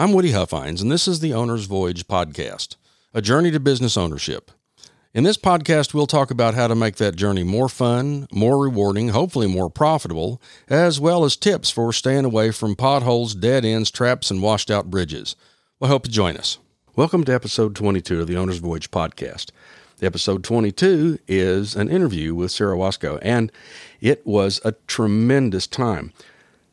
I'm Woody Huffines, and this is the Owner's Voyage podcast, a journey to business ownership. In this podcast, we'll talk about how to make that journey more fun, more rewarding, hopefully more profitable, as well as tips for staying away from potholes, dead ends, traps, and washed out bridges. We hope you join us. Welcome to episode 22 of the Owner's Voyage podcast. Episode 22 is an interview with Sarah Wasco, and it was a tremendous time.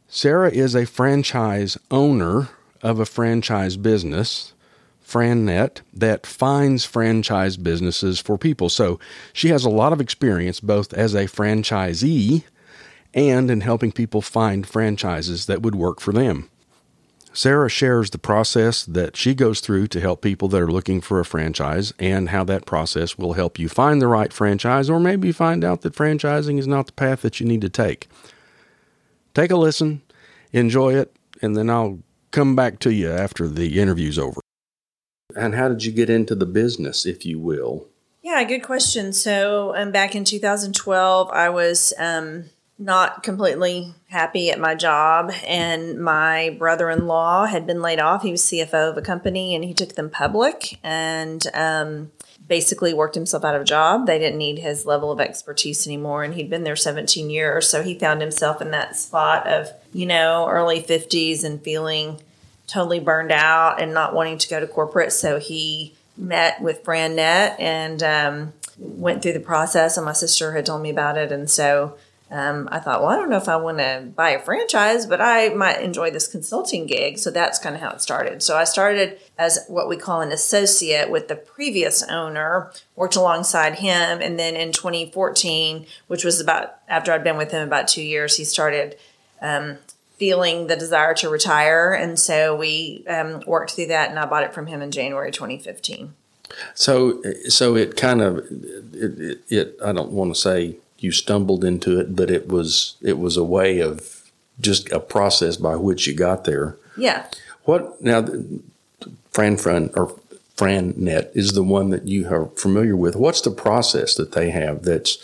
Sarah is a franchise owner of a franchise business, FranNet, that finds franchise businesses for people. So she has a lot of experience both as a franchisee and in helping people find franchises that would work for them. Sarah shares the process that she goes through to help people that are looking for a franchise and how that process will help you find the right franchise or maybe find out that franchising is not the path that you need to take. Take a listen, enjoy it, and then I'll come back to you after the interview's over. And how did you get into the business, if you will? Yeah, good question. So, um, back in 2012, I was um, not completely happy at my job, and my brother in law had been laid off. He was CFO of a company, and he took them public and um, basically worked himself out of a job. They didn't need his level of expertise anymore, and he'd been there 17 years. So, he found himself in that spot of, you know, early 50s and feeling totally burned out and not wanting to go to corporate. So, he met with FranNet and um, went through the process, and my sister had told me about it. And so, um, I thought, well, I don't know if I want to buy a franchise, but I might enjoy this consulting gig. So that's kind of how it started. So I started as what we call an associate with the previous owner, worked alongside him. And then in 2014, which was about after I'd been with him about two years, he started um, feeling the desire to retire. And so we um, worked through that and I bought it from him in January 2015. So, so it kind of, it, it, it I don't want to say you stumbled into it, but it was it was a way of just a process by which you got there. Yeah. What now? Fran Fran or FranNet is the one that you are familiar with. What's the process that they have that's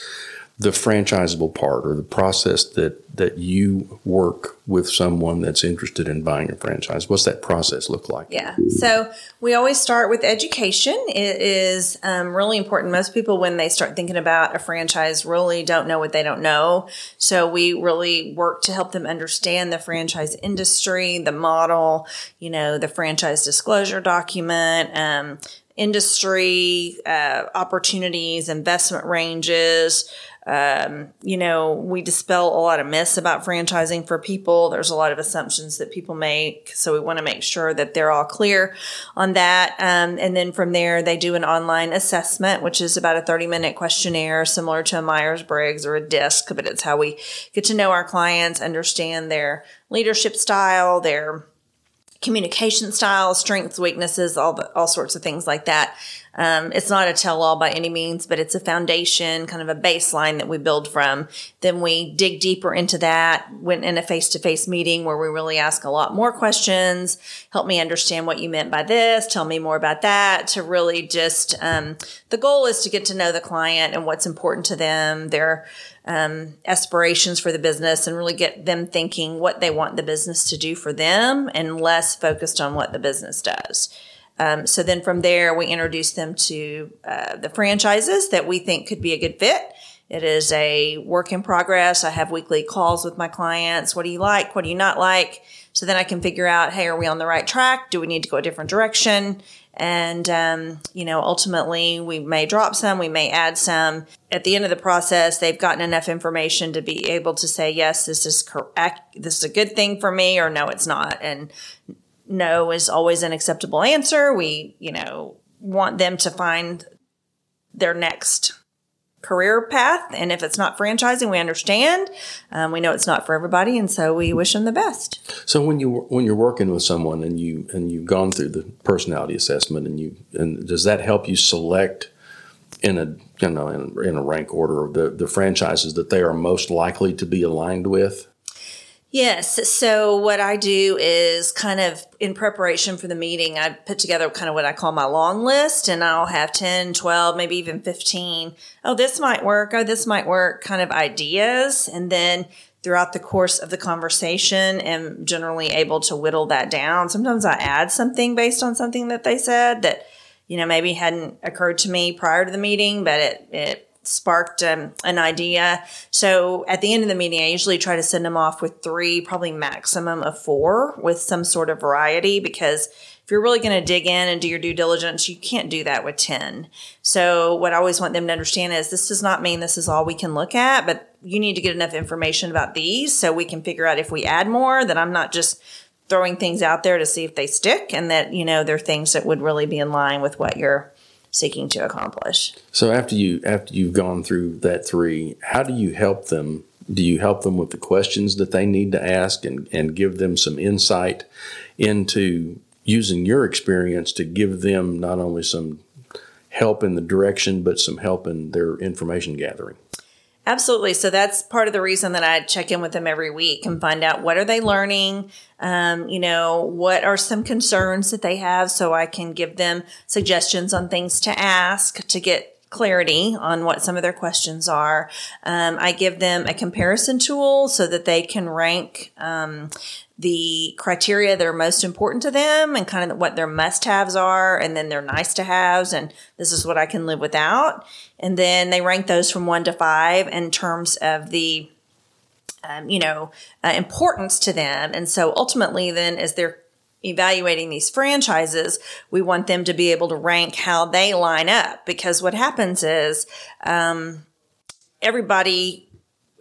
the franchisable part or the process that that you work with someone that's interested in buying a franchise? What's that process look like? Yeah. So we always start with education. It is um, really important. Most people when they start thinking about a franchise really don't know what they don't know. So we really work to help them understand the franchise industry the model you know the franchise disclosure document um, industry uh, opportunities investment ranges um, you know, we dispel a lot of myths about franchising for people. There's a lot of assumptions that people make. So we want to make sure that they're all clear on that. Um, and then from there, they do an online assessment, which is about a 30 minute questionnaire similar to a Myers Briggs or a DISC, but it's how we get to know our clients, understand their leadership style, their communication style, strengths, weaknesses, all the, all sorts of things like that. Um, it's not a tell all by any means, but it's a foundation, kind of a baseline that we build from. Then we dig deeper into that, went in a face to face meeting where we really ask a lot more questions. Help me understand what you meant by this. Tell me more about that to really just, um, the goal is to get to know the client and what's important to them, their, um, aspirations for the business and really get them thinking what they want the business to do for them and less focused on what the business does. Um, so then from there, we introduce them to uh, the franchises that we think could be a good fit. It is a work in progress. I have weekly calls with my clients. What do you like? What do you not like? So then I can figure out, hey, are we on the right track? Do we need to go a different direction? And, um, you know, ultimately we may drop some, we may add some. At the end of the process, they've gotten enough information to be able to say, yes, this is correct. This is a good thing for me or no, it's not. And no is always an acceptable answer. We, you know, want them to find their next career path. And if it's not franchising, we understand. Um, we know it's not for everybody, and so we wish them the best. So when you when you're working with someone and you and you've gone through the personality assessment, and you and does that help you select in a you know in, in a rank order of the the franchises that they are most likely to be aligned with? Yes. So what I do is kind of in preparation for the meeting, I put together kind of what I call my long list and I'll have 10, 12, maybe even 15. Oh, this might work. Oh, this might work kind of ideas. And then throughout the course of the conversation am generally able to whittle that down. Sometimes I add something based on something that they said that, you know, maybe hadn't occurred to me prior to the meeting, but it, it sparked um, an idea. So at the end of the meeting, I usually try to send them off with three, probably maximum of four with some sort of variety because if you're really going to dig in and do your due diligence, you can't do that with 10. So what I always want them to understand is this does not mean this is all we can look at, but you need to get enough information about these so we can figure out if we add more that I'm not just throwing things out there to see if they stick and that, you know, they're things that would really be in line with what you're seeking to accomplish. So after you after you've gone through that three, how do you help them? Do you help them with the questions that they need to ask and, and give them some insight into using your experience to give them not only some help in the direction, but some help in their information gathering? Absolutely. So that's part of the reason that I check in with them every week and find out what are they learning. Um, you know, what are some concerns that they have, so I can give them suggestions on things to ask to get clarity on what some of their questions are. Um, I give them a comparison tool so that they can rank um, the criteria that are most important to them and kind of what their must haves are and then their nice to haves and this is what I can live without. And then they rank those from one to five in terms of the um, you know, uh, importance to them. And so ultimately, then, as they're evaluating these franchises, we want them to be able to rank how they line up because what happens is um, everybody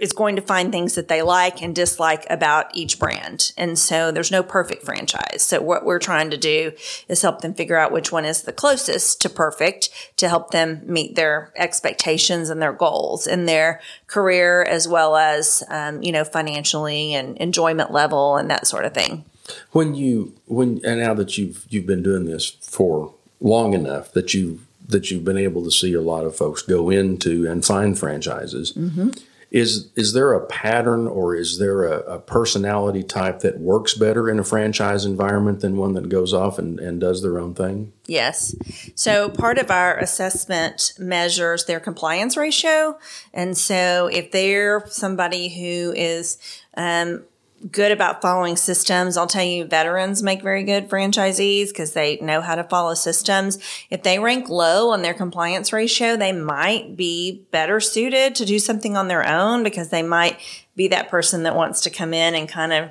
is going to find things that they like and dislike about each brand. And so there's no perfect franchise. So what we're trying to do is help them figure out which one is the closest to perfect to help them meet their expectations and their goals in their career as well as, um, you know, financially and enjoyment level and that sort of thing. When you, when, and now that you've, you've been doing this for long enough that you that you've been able to see a lot of folks go into and find franchises. Mm-hmm is is there a pattern or is there a, a, personality type that works better in a franchise environment than one that goes off and, and does their own thing? Yes. So part of our assessment measures their compliance ratio. And so if they're somebody who is um, good about following systems. I'll tell you, veterans make very good franchisees because they know how to follow systems. If they rank low on their compliance ratio, they might be better suited to do something on their own because they might be that person that wants to come in and kind of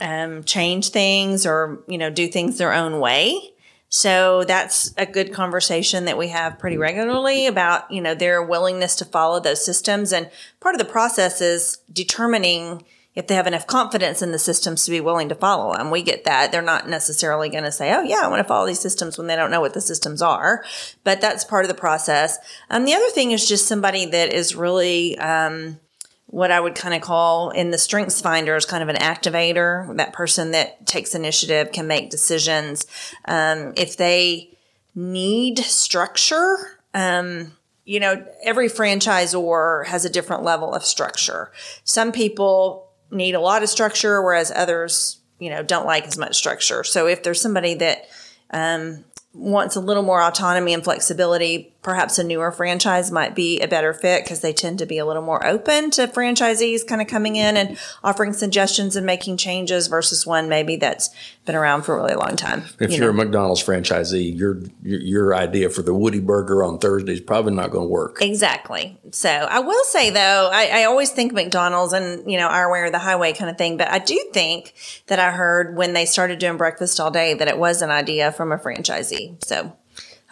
um, change things or, you know, do things their own way. So that's a good conversation that we have pretty regularly about, you know, their willingness to follow those systems. And part of the process is determining if they have enough confidence in the systems to be willing to follow them. We get that. They're not necessarily going to say, oh, yeah, I want to follow these systems when they don't know what the systems are. But that's part of the process. Um, the other thing is just somebody that is really, um, what I would kind of call in the strengths finder is kind of an activator, that person that takes initiative, can make decisions. Um, if they need structure, um, you know, every franchisor has a different level of structure. Some people need a lot of structure, whereas others, you know, don't like as much structure. So if there's somebody that um, wants a little more autonomy and flexibility, perhaps a newer franchise might be a better fit because they tend to be a little more open to franchisees kind of coming in and offering suggestions and making changes versus one maybe that's been around for a really long time. If you are a McDonald's franchisee, your, your, your idea for the Woody Burger on Thursday is probably not going to work. Exactly. So I will say though, I, I always think McDonald's and you know our way or the highway kind of thing, but I do think that I heard when they started doing breakfast all day that it was an idea from a franchisee. So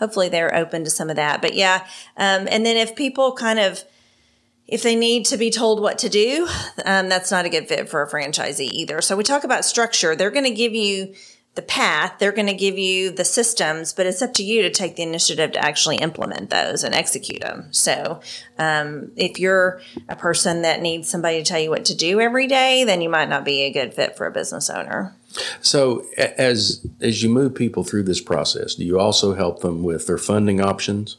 hopefully they're open to some of that. But yeah, um, and then if people kind of if they need to be told what to do, um, that's not a good fit for a franchisee either. So we talk about structure. They're going to give you the path. They're going to give you the systems, but it's up to you to take the initiative to actually implement those and execute them. So, um, if you're a person that needs somebody to tell you what to do every day, then you might not be a good fit for a business owner. So, as as you move people through this process, do you also help them with their funding options?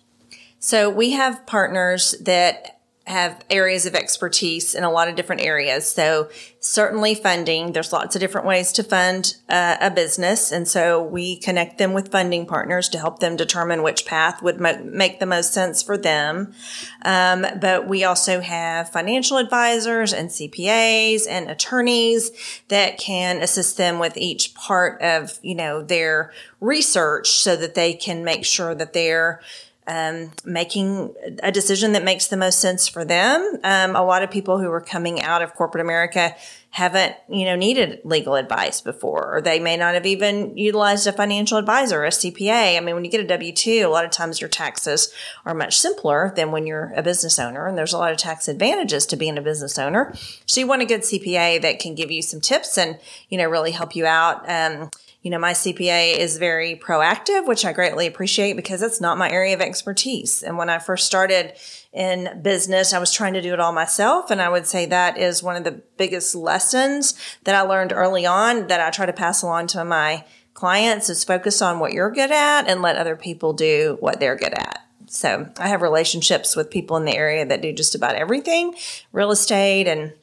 So we have partners that have areas of expertise in a lot of different areas. So certainly funding, there's lots of different ways to fund uh, a business. And so we connect them with funding partners to help them determine which path would mo- make the most sense for them. Um, but we also have financial advisors and CPAs and attorneys that can assist them with each part of, you know, their research so that they can make sure that they're um, making a decision that makes the most sense for them. Um, a lot of people who are coming out of corporate America haven't, you know, needed legal advice before, or they may not have even utilized a financial advisor, a CPA. I mean, when you get a W 2, a lot of times your taxes are much simpler than when you're a business owner, and there's a lot of tax advantages to being a business owner. So you want a good CPA that can give you some tips and, you know, really help you out. Um, you know, my CPA is very proactive, which I greatly appreciate because it's not my area of expertise. And when I first started in business, I was trying to do it all myself. And I would say that is one of the biggest lessons that I learned early on that I try to pass along to my clients is focus on what you're good at and let other people do what they're good at. So I have relationships with people in the area that do just about everything, real estate and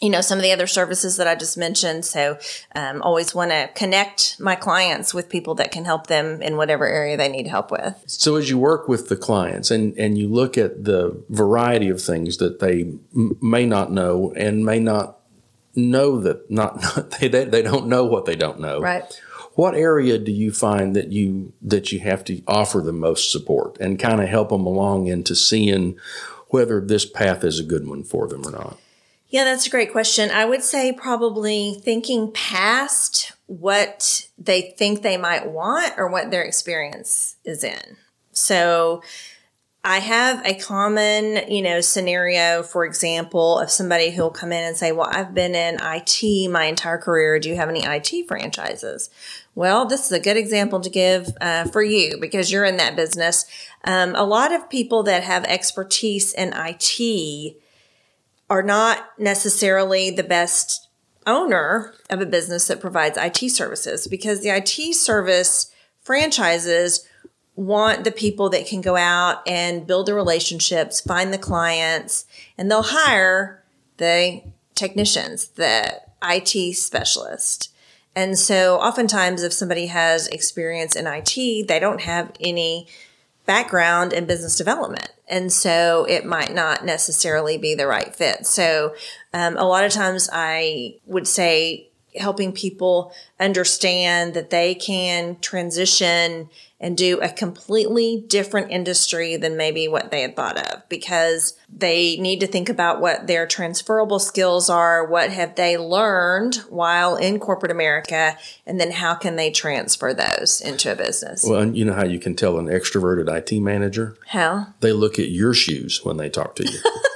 you know some of the other services that I just mentioned. So, um, always want to connect my clients with people that can help them in whatever area they need help with. So, as you work with the clients and and you look at the variety of things that they m- may not know and may not know that not, not they, they they don't know what they don't know. Right. What area do you find that you that you have to offer the most support and kind of help them along into seeing whether this path is a good one for them or not? Yeah, that's a great question. I would say probably thinking past what they think they might want or what their experience is in. So I have a common, you know, scenario, for example, of somebody who'll come in and say, well, I've been in IT my entire career. Do you have any IT franchises? Well, this is a good example to give uh, for you because you're in that business. Um, a lot of people that have expertise in IT are not necessarily the best owner of a business that provides IT services because the IT service franchises want the people that can go out and build the relationships, find the clients, and they'll hire the technicians, the IT specialist. And so oftentimes if somebody has experience in IT, they don't have any background in business development. And so it might not necessarily be the right fit. So um, a lot of times I would say helping people understand that they can transition and do a completely different industry than maybe what they had thought of because they need to think about what their transferable skills are, what have they learned while in corporate America, and then how can they transfer those into a business. Well, you know how you can tell an extroverted IT manager? How? They look at your shoes when they talk to you.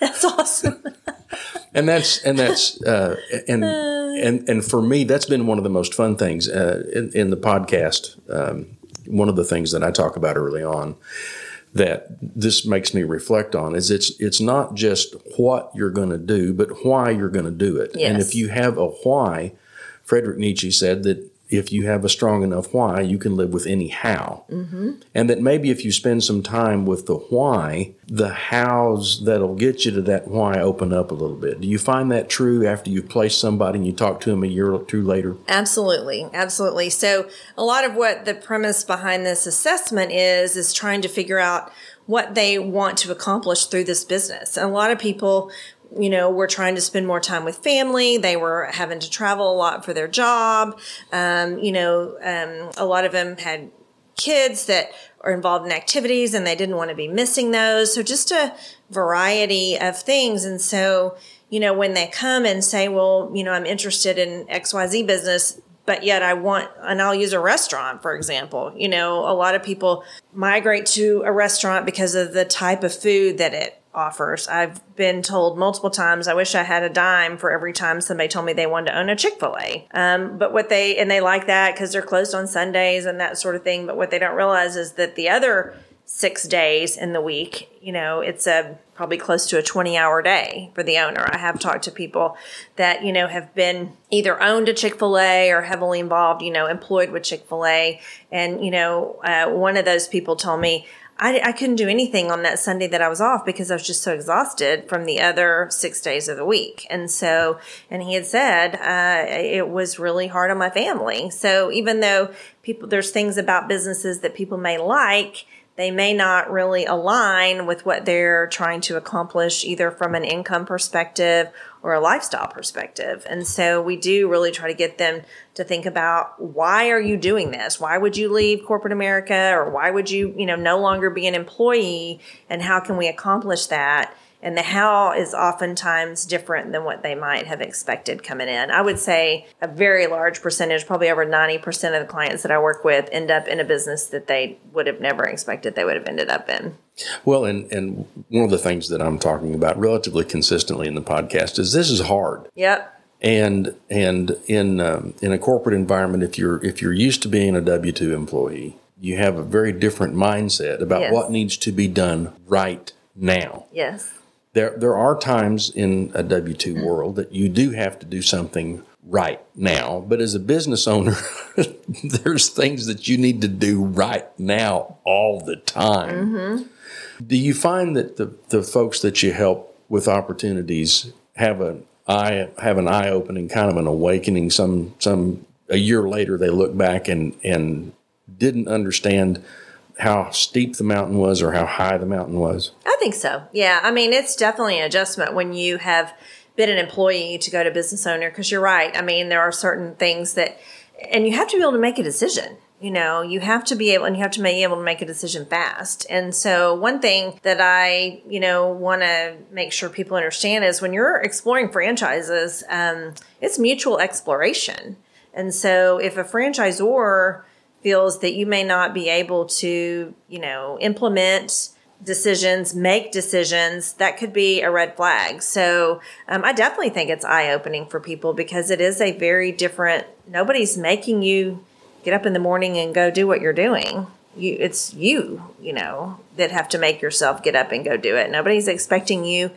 That's awesome. and that's and that's uh, and and and for me, that's been one of the most fun things uh, in, in, the podcast. Um, one of the things that I talk about early on that this makes me reflect on is it's it's not just what you're going to do, but why you're going to do it. Yes. And if you have a why, Frederick Nietzsche said that if you have a strong enough why, you can live with any how. Mm-hmm. And that maybe if you spend some time with the why, the hows that'll get you to that why open up a little bit. Do you find that true after you've placed somebody and you talk to them a year or two later? Absolutely. Absolutely. So, a lot of what the premise behind this assessment is, is trying to figure out what they want to accomplish through this business. And a lot of people you know, were trying to spend more time with family. They were having to travel a lot for their job. Um, you know, um, a lot of them had kids that are involved in activities and they didn't want to be missing those. So just a variety of things. And so, you know, when they come and say, well, you know, I'm interested in XYZ business, but yet I want, and I'll use a restaurant, for example. You know, a lot of people migrate to a restaurant because of the type of food that it offers. I've been told multiple times, I wish I had a dime for every time somebody told me they wanted to own a Chick fil A. Um, but what they, and they like that because they're closed on Sundays and that sort of thing. But what they don't realize is that the other six days in the week, you know, it's a probably close to a 20 hour day for the owner. I have talked to people that, you know, have been either owned a Chick fil A or heavily involved, you know, employed with Chick fil A. And, you know, uh, one of those people told me, I, I couldn't do anything on that Sunday that I was off because I was just so exhausted from the other six days of the week. And so, and he had said, uh, it was really hard on my family. So even though people, there's things about businesses that people may like, they may not really align with what they're trying to accomplish either from an income perspective or a lifestyle perspective. And so we do really try to get them to think about why are you doing this? Why would you leave corporate America or why would you, you know, no longer be an employee and how can we accomplish that? And the how is oftentimes different than what they might have expected coming in. I would say a very large percentage, probably over 90% of the clients that I work with end up in a business that they would have never expected they would have ended up in. Well, and, and one of the things that I'm talking about relatively consistently in the podcast is this is hard. Yep. And and in um, in a corporate environment, if you're if you're used to being a W two employee, you have a very different mindset about yes. what needs to be done right now. Yes there there are times in a W two world that you do have to do something right now, but as a business owner, there's things that you need to do right now all the time. Mm-hmm. Do you find that the the folks that you help with opportunities have a eye have an eye opening kind of an awakening some some a year later they look back and and didn't understand how steep the mountain was or how high the mountain was? I think so. Yeah. I mean, it's definitely an adjustment when you have been an employee to go to business owner because you're right. I mean, there are certain things that, and you have to be able to make a decision. You know, you have to be able, and you have to be able to make a decision fast. And so, one thing that I, you know, want to make sure people understand is when you're exploring franchises, um, it's mutual exploration. And so, if a franchisor feels that you may not be able to, you know, implement decisions, make decisions, that could be a red flag. So um, I definitely think it's eye opening for people because it is a very different, nobody's making you get up in the morning and go do what you're doing. You, it's you, you know, that have to make yourself get up and go do it. Nobody's expecting you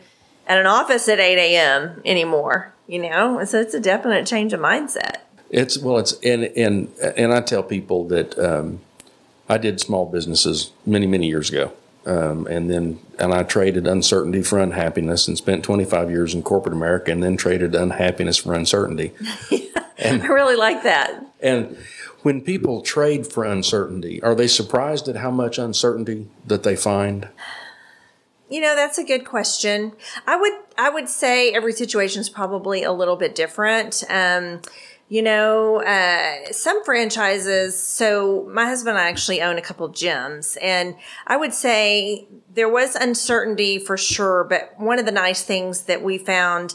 at an office at 8 a.m. anymore, you know? So it's a definite change of mindset. It's well, it's and and and I tell people that um, I did small businesses many many years ago, um, and then and I traded uncertainty for unhappiness, and spent 25 years in corporate America, and then traded unhappiness for uncertainty. and, I really like that. And when people trade for uncertainty, are they surprised at how much uncertainty that they find? You know, that's a good question. I would I would say every situation is probably a little bit different. Um, you know, uh, some franchises. So my husband and I actually own a couple gyms, and I would say there was uncertainty for sure. But one of the nice things that we found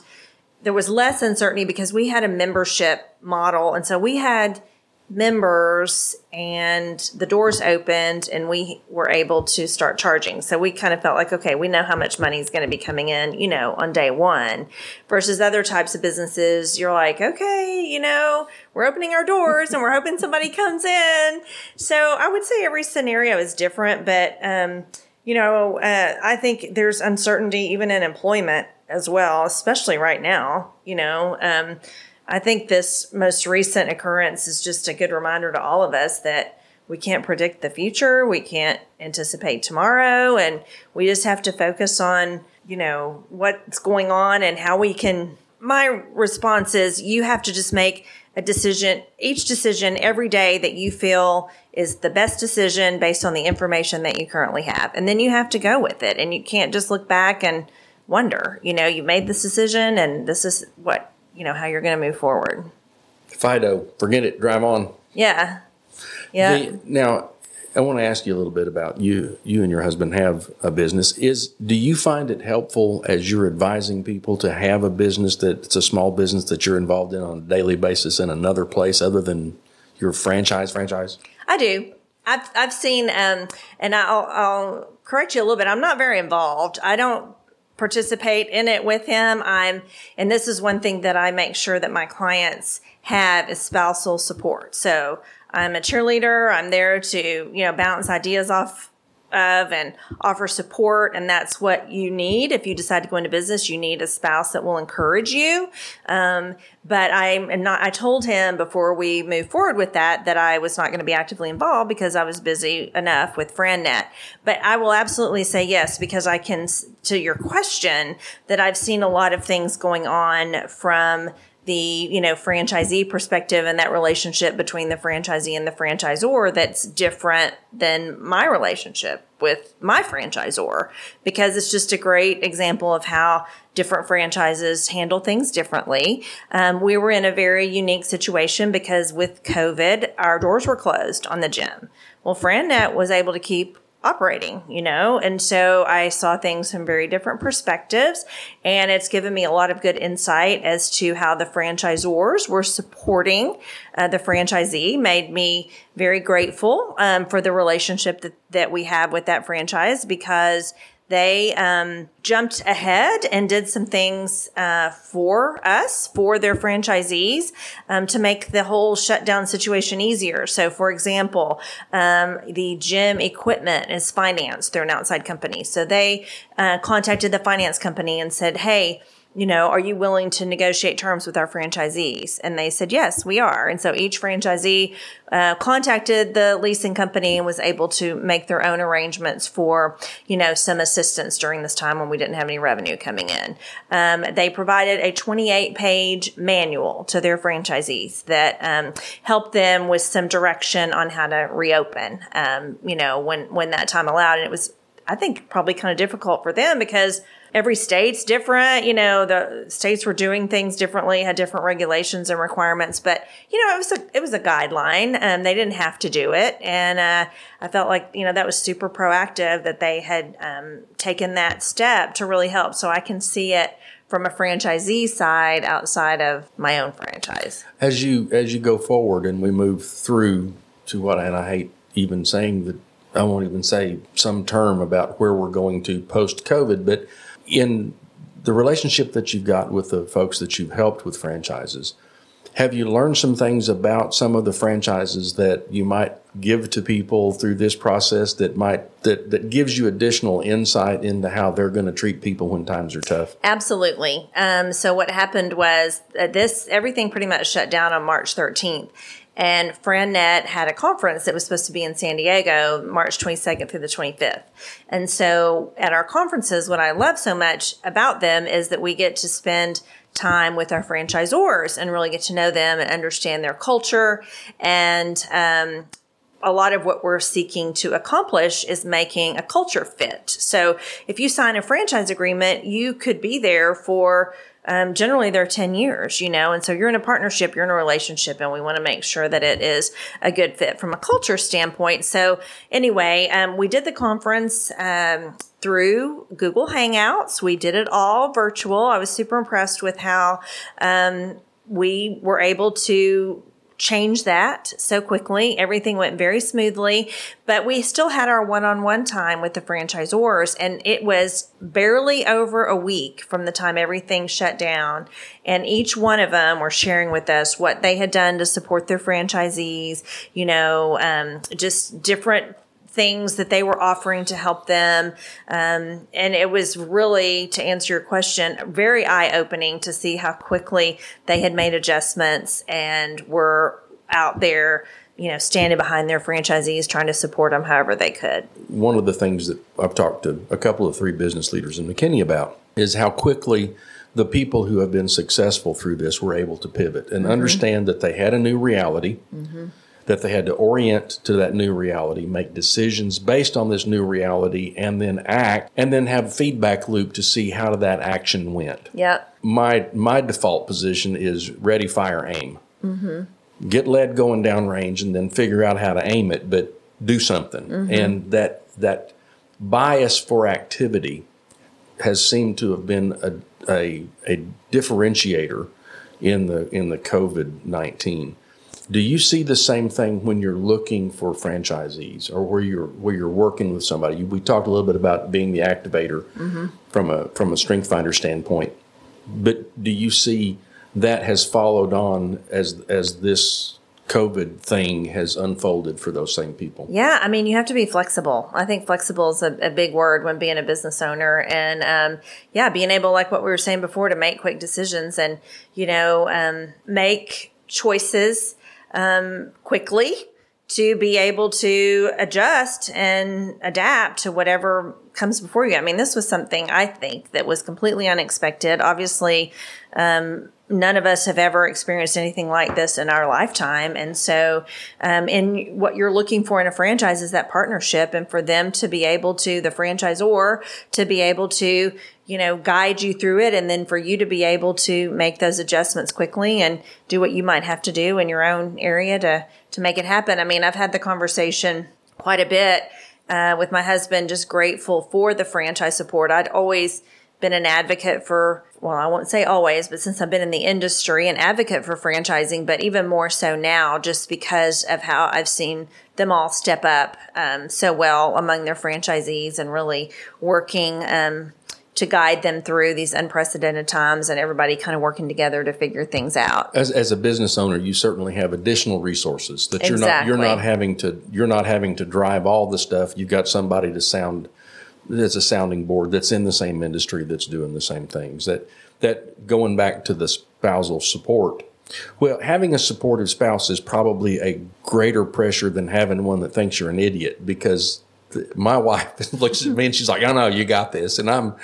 there was less uncertainty because we had a membership model, and so we had members and the doors opened and we were able to start charging. So we kind of felt like, okay, we know how much money is going to be coming in, you know, on day one versus other types of businesses. You're like, okay, you know, we're opening our doors and we're hoping somebody comes in. So I would say every scenario is different, but, um, you know, uh, I think there's uncertainty even in employment as well, especially right now, you know, um, I think this most recent occurrence is just a good reminder to all of us that we can't predict the future, we can't anticipate tomorrow, and we just have to focus on, you know, what's going on and how we can. My response is you have to just make a decision, each decision every day that you feel is the best decision based on the information that you currently have. And then you have to go with it. And you can't just look back and wonder, you know, you made this decision and this is what you know how you're going to move forward. Fido, forget it. Drive on. Yeah. Yeah. The, now, I want to ask you a little bit about you. You and your husband have a business. Is do you find it helpful as you're advising people to have a business that it's a small business that you're involved in on a daily basis in another place other than your franchise franchise? I do. I've I've seen um, and I'll, I'll correct you a little bit. I'm not very involved. I don't participate in it with him. I'm, and this is one thing that I make sure that my clients have is spousal support. So I'm a cheerleader. I'm there to, you know, bounce ideas off of and offer support. And that's what you need. If you decide to go into business, you need a spouse that will encourage you. Um, but I'm not, I told him before we moved forward with that, that I was not going to be actively involved because I was busy enough with FranNet. But I will absolutely say yes, because I can, to your question, that I've seen a lot of things going on from the you know franchisee perspective and that relationship between the franchisee and the franchisor that's different than my relationship with my franchisor because it's just a great example of how different franchises handle things differently. Um, we were in a very unique situation because with COVID, our doors were closed on the gym. Well, FranNet was able to keep operating, you know? And so I saw things from very different perspectives. And it's given me a lot of good insight as to how the franchisors were supporting uh, the franchisee, made me very grateful um, for the relationship that, that we have with that franchise because they um, jumped ahead and did some things uh, for us, for their franchisees, um, to make the whole shutdown situation easier. So, for example, um, the gym equipment is financed through an outside company. So they uh, contacted the finance company and said, hey, you know, are you willing to negotiate terms with our franchisees? And they said, yes, we are. And so each franchisee uh, contacted the leasing company and was able to make their own arrangements for, you know, some assistance during this time when we didn't have any revenue coming in. Um, they provided a 28 page manual to their franchisees that um, helped them with some direction on how to reopen, um, you know, when, when that time allowed. And it was, I think, probably kind of difficult for them because every state's different. You know, the states were doing things differently, had different regulations and requirements. But you know, it was a it was a guideline. and they didn't have to do it, and uh, I felt like you know that was super proactive that they had um, taken that step to really help. So I can see it from a franchisee side outside of my own franchise. As you as you go forward and we move through to what, and I hate even saying that I won't even say some term about where we're going to post COVID, but in the relationship that you've got with the folks that you've helped with franchises, have you learned some things about some of the franchises that you might give to people through this process that might that that gives you additional insight into how they're going to treat people when times are tough? Absolutely. Um, so what happened was uh, this everything pretty much shut down on march 13th and FranNet had a conference that was supposed to be in San Diego March 22nd through the 25th. And so at our conferences, what I love so much about them is that we get to spend time with our franchisors and really get to know them and understand their culture. And um, a lot of what we're seeking to accomplish is making a culture fit. So if you sign a franchise agreement, you could be there for um, generally they're 10 years, you know, and so you're in a partnership, you're in a relationship, and we want to make sure that it is a good fit from a culture standpoint. So, anyway, um, we did the conference um, through Google Hangouts. We did it all virtual. I was super impressed with how um, we were able to change that so quickly. Everything went very smoothly, but we still had our one on one time with the franchisors, and it was barely over a week from the time everything shut down. And each one of them were sharing with us what they had done to support their franchisees, you know, um, just different things that they were offering to help them. Um, and it was really, to answer your question, very eye opening to see how quickly they had made adjustments and were out there you know, standing behind their franchisees, trying to support them however they could. One of the things that I've talked to a couple of three business leaders in McKinney about is how quickly the people who have been successful through this were able to pivot and mm-hmm. understand that they had a new reality. Mm-hmm that they had to orient to that new reality, make decisions based on this new reality, and then act, and then have a feedback loop to see how that action went. Yep. My my default position is ready, fire, aim. Mm-hmm. Get lead going down range, and then figure out how to aim it, but do something. Mm-hmm. And that that bias for activity has seemed to have been a a, a differentiator in the in the COVID nineteen do you see the same thing when you're looking for franchisees or where you're where you're working with somebody? We talked a little bit about being the activator mm-hmm. from a from a strength finder standpoint, but do you see that has followed on as as this COVID thing has unfolded for those same people. Yeah, I mean, you have to be flexible. I think flexible is a, a big word when being a business owner. And um, yeah, being able, like what we were saying before, to make quick decisions and, you know, um, make choices um, quickly to be able to adjust and adapt to whatever comes before you. I mean, this was something I think that was completely unexpected. Obviously, um, none of us have ever experienced anything like this in our lifetime. And so, um, and what you're looking for in a franchise is that partnership and for them to be able to, the franchisor, to be able to, you know, guide you through it. And then for you to be able to make those adjustments quickly and do what you might have to do in your own area to, to make it happen. I mean, I've had the conversation quite a bit, uh, with my husband, just grateful for the franchise support. I'd always, been an advocate for, well, I won't say always, but since I've been in the industry, an advocate for franchising, but even more so now, just because of how I've seen them all step up um, so well among their franchisees and really working um, to guide them through these unprecedented times and everybody kind of working together to figure things out. As, as a business owner, you certainly have additional resources that you're exactly. not you're not having to you're not having to drive all the stuff. You've got somebody to sound there's a sounding board that's in the same industry that's doing the same things. That that going back to the spousal support. Well, having a supportive spouse is probably a greater pressure than having one that thinks you're an idiot because my wife looks at me and she's like, oh, "I know you got this," and I'm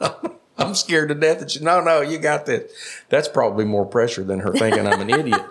I'm scared to death that she, no, no, you got this. That's probably more pressure than her thinking I'm an idiot.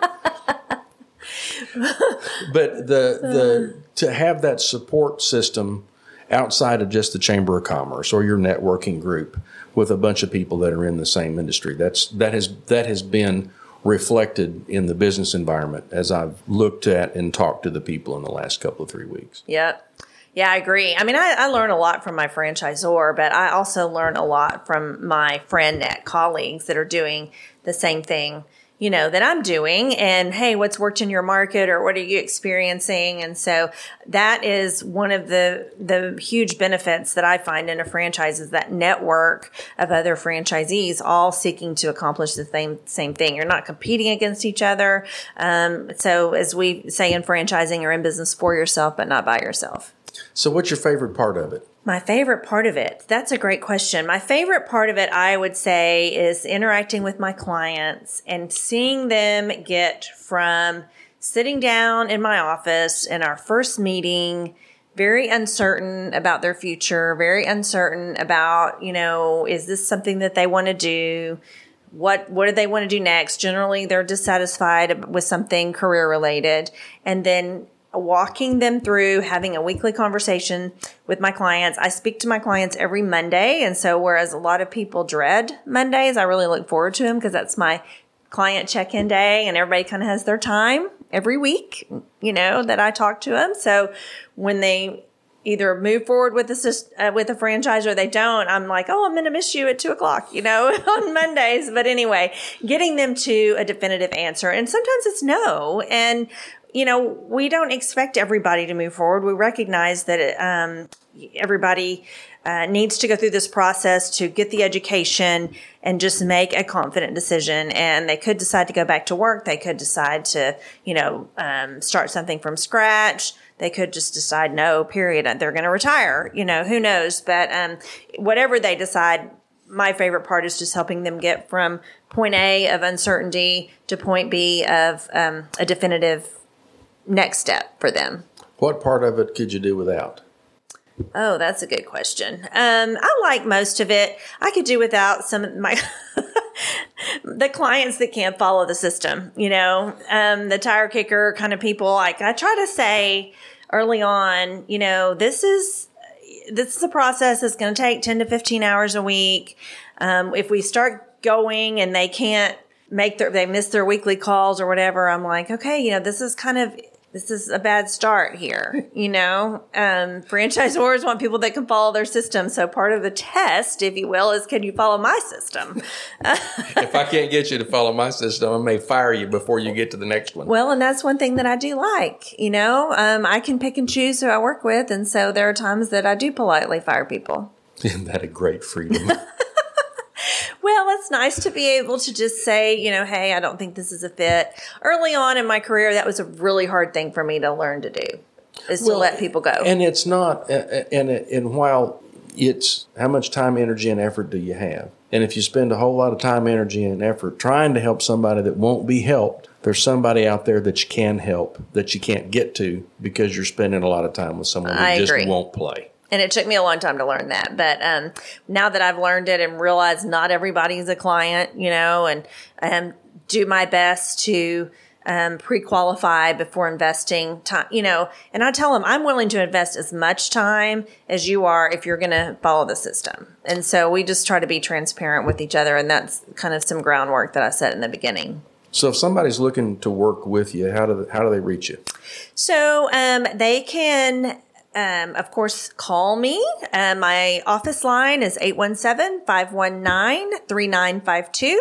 but the the to have that support system outside of just the Chamber of Commerce or your networking group with a bunch of people that are in the same industry. That's that has that has been reflected in the business environment as I've looked at and talked to the people in the last couple of three weeks. Yep. Yeah, I agree. I mean, I, I learn a lot from my franchisor, but I also learn a lot from my FranNet colleagues that are doing the same thing you know, that I'm doing and hey, what's worked in your market or what are you experiencing? And so that is one of the, the huge benefits that I find in a franchise is that network of other franchisees all seeking to accomplish the same, same thing. You're not competing against each other. Um, so as we say in franchising, you're in business for yourself, but not by yourself. So what's your favorite part of it? My favorite part of it? That's a great question. My favorite part of it, I would say, is interacting with my clients and seeing them get from sitting down in my office in our first meeting, very uncertain about their future, very uncertain about, you know, is this something that they want to do? What what do they want to do next? Generally, they're dissatisfied with something career related, and then walking them through having a weekly conversation with my clients. I speak to my clients every Monday. And so, whereas a lot of people dread Mondays, I really look forward to them because that's my client check in day and everybody kind of has their time every week, you know, that I talk to them. So, when they either move forward with the uh, with a franchise or they don't, I'm like, oh, I'm to miss you at two o'clock, you know, on Mondays. But anyway, getting them to a definitive answer, and sometimes it's no, and you know, we don't expect everybody to move forward. We recognize that um, everybody uh, needs to go through this process to get the education and just make a confident decision. And they could decide to go back to work. They could decide to, you know, um, start something from scratch. They could just decide no, period. They're going to retire. You know, who knows? But um, whatever they decide, my favorite part is just helping them get from point A of uncertainty to point B of um, a definitive next step for them. What part of it could you do without? Oh, that's a good question. Um, I like most of it. I could do without some of my the clients that can't follow the system. You know, um, the tire kicker kind of people. Like I try to say early on, you know, this is this is a process that's going to take ten to fifteen hours a week. Um, if we start going and they can't make their they miss their weekly calls or whatever, I'm like, okay, you know, this is kind of this is a bad start here. You know, um, franchisors want people that can follow their system. So part of the test, if you will, is can you follow my system? if I can't get you to follow my system, I may fire you before you get to the next one. Well, and that's one thing that I do like. You know, um, I can pick and choose who I work with, and so there are times that I do politely fire people. Isn't that a great freedom? Well, it's nice to be able to just say, you know, hey, I don't think this is a fit. Early on in my career, that was a really hard thing for me to learn to do, is to let people go. And it's not, and and while it's how much time, energy, and effort do you have? And if you spend a whole lot of time, energy, and effort trying to help somebody that won't be helped, there's somebody out there that you can help that you can't get to because you're spending a lot of time with someone that just won't play. And it took me a long time to learn that. But um, now that I've learned it and realized not everybody's a client, you know, and um, do my best to um, pre-qualify before investing time, you know, and I tell them I'm willing to invest as much time as you are if you're going to follow the system. And so we just try to be transparent with each other. And that's kind of some groundwork that I set in the beginning. So if somebody's looking to work with you, how do they, how do they reach you? So um, they can um, of course, call me. Uh, my office line is 817-519-3952.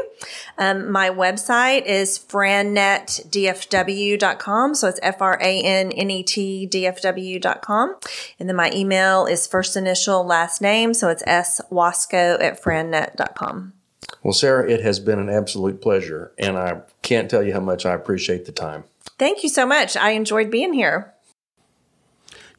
Um, my website is frannetdfw.com. So it's F-R-A-N-N-E-T D-F-W.com. And then my email is first initial last name. So it's S Wasco at frannet.com. Well, Sarah, it has been an absolute pleasure. And I can't tell you how much I appreciate the time. Thank you so much. I enjoyed being here.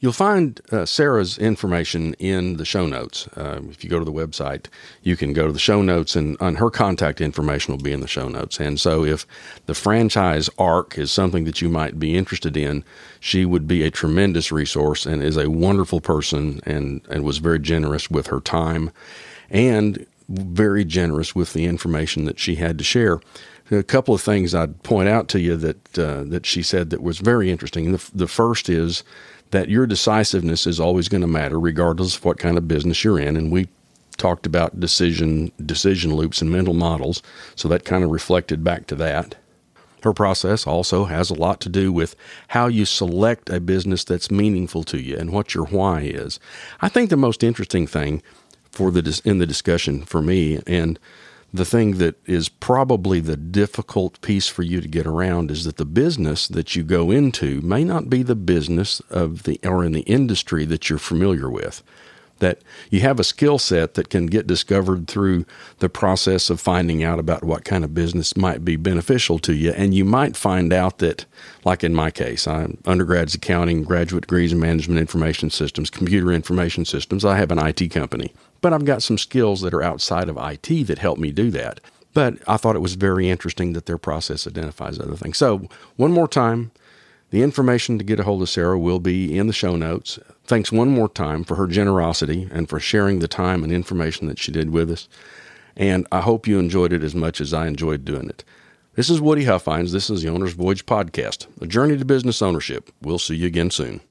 You'll find uh, Sarah's information in the show notes. Uh, if you go to the website, you can go to the show notes, and, and her contact information will be in the show notes. And so, if the franchise arc is something that you might be interested in, she would be a tremendous resource and is a wonderful person and, and was very generous with her time and very generous with the information that she had to share a couple of things I'd point out to you that uh, that she said that was very interesting. The, the first is that your decisiveness is always going to matter regardless of what kind of business you're in and we talked about decision decision loops and mental models so that kind of reflected back to that. Her process also has a lot to do with how you select a business that's meaningful to you and what your why is. I think the most interesting thing for the in the discussion for me and the thing that is probably the difficult piece for you to get around is that the business that you go into may not be the business of the or in the industry that you're familiar with that you have a skill set that can get discovered through the process of finding out about what kind of business might be beneficial to you. And you might find out that, like in my case, I'm undergrad's accounting, graduate degrees in management information systems, computer information systems. I have an IT company, but I've got some skills that are outside of IT that help me do that. But I thought it was very interesting that their process identifies other things. So, one more time, the information to get a hold of Sarah will be in the show notes. Thanks one more time for her generosity and for sharing the time and information that she did with us. And I hope you enjoyed it as much as I enjoyed doing it. This is Woody Huffines. This is the Owner's Voyage Podcast, a journey to business ownership. We'll see you again soon.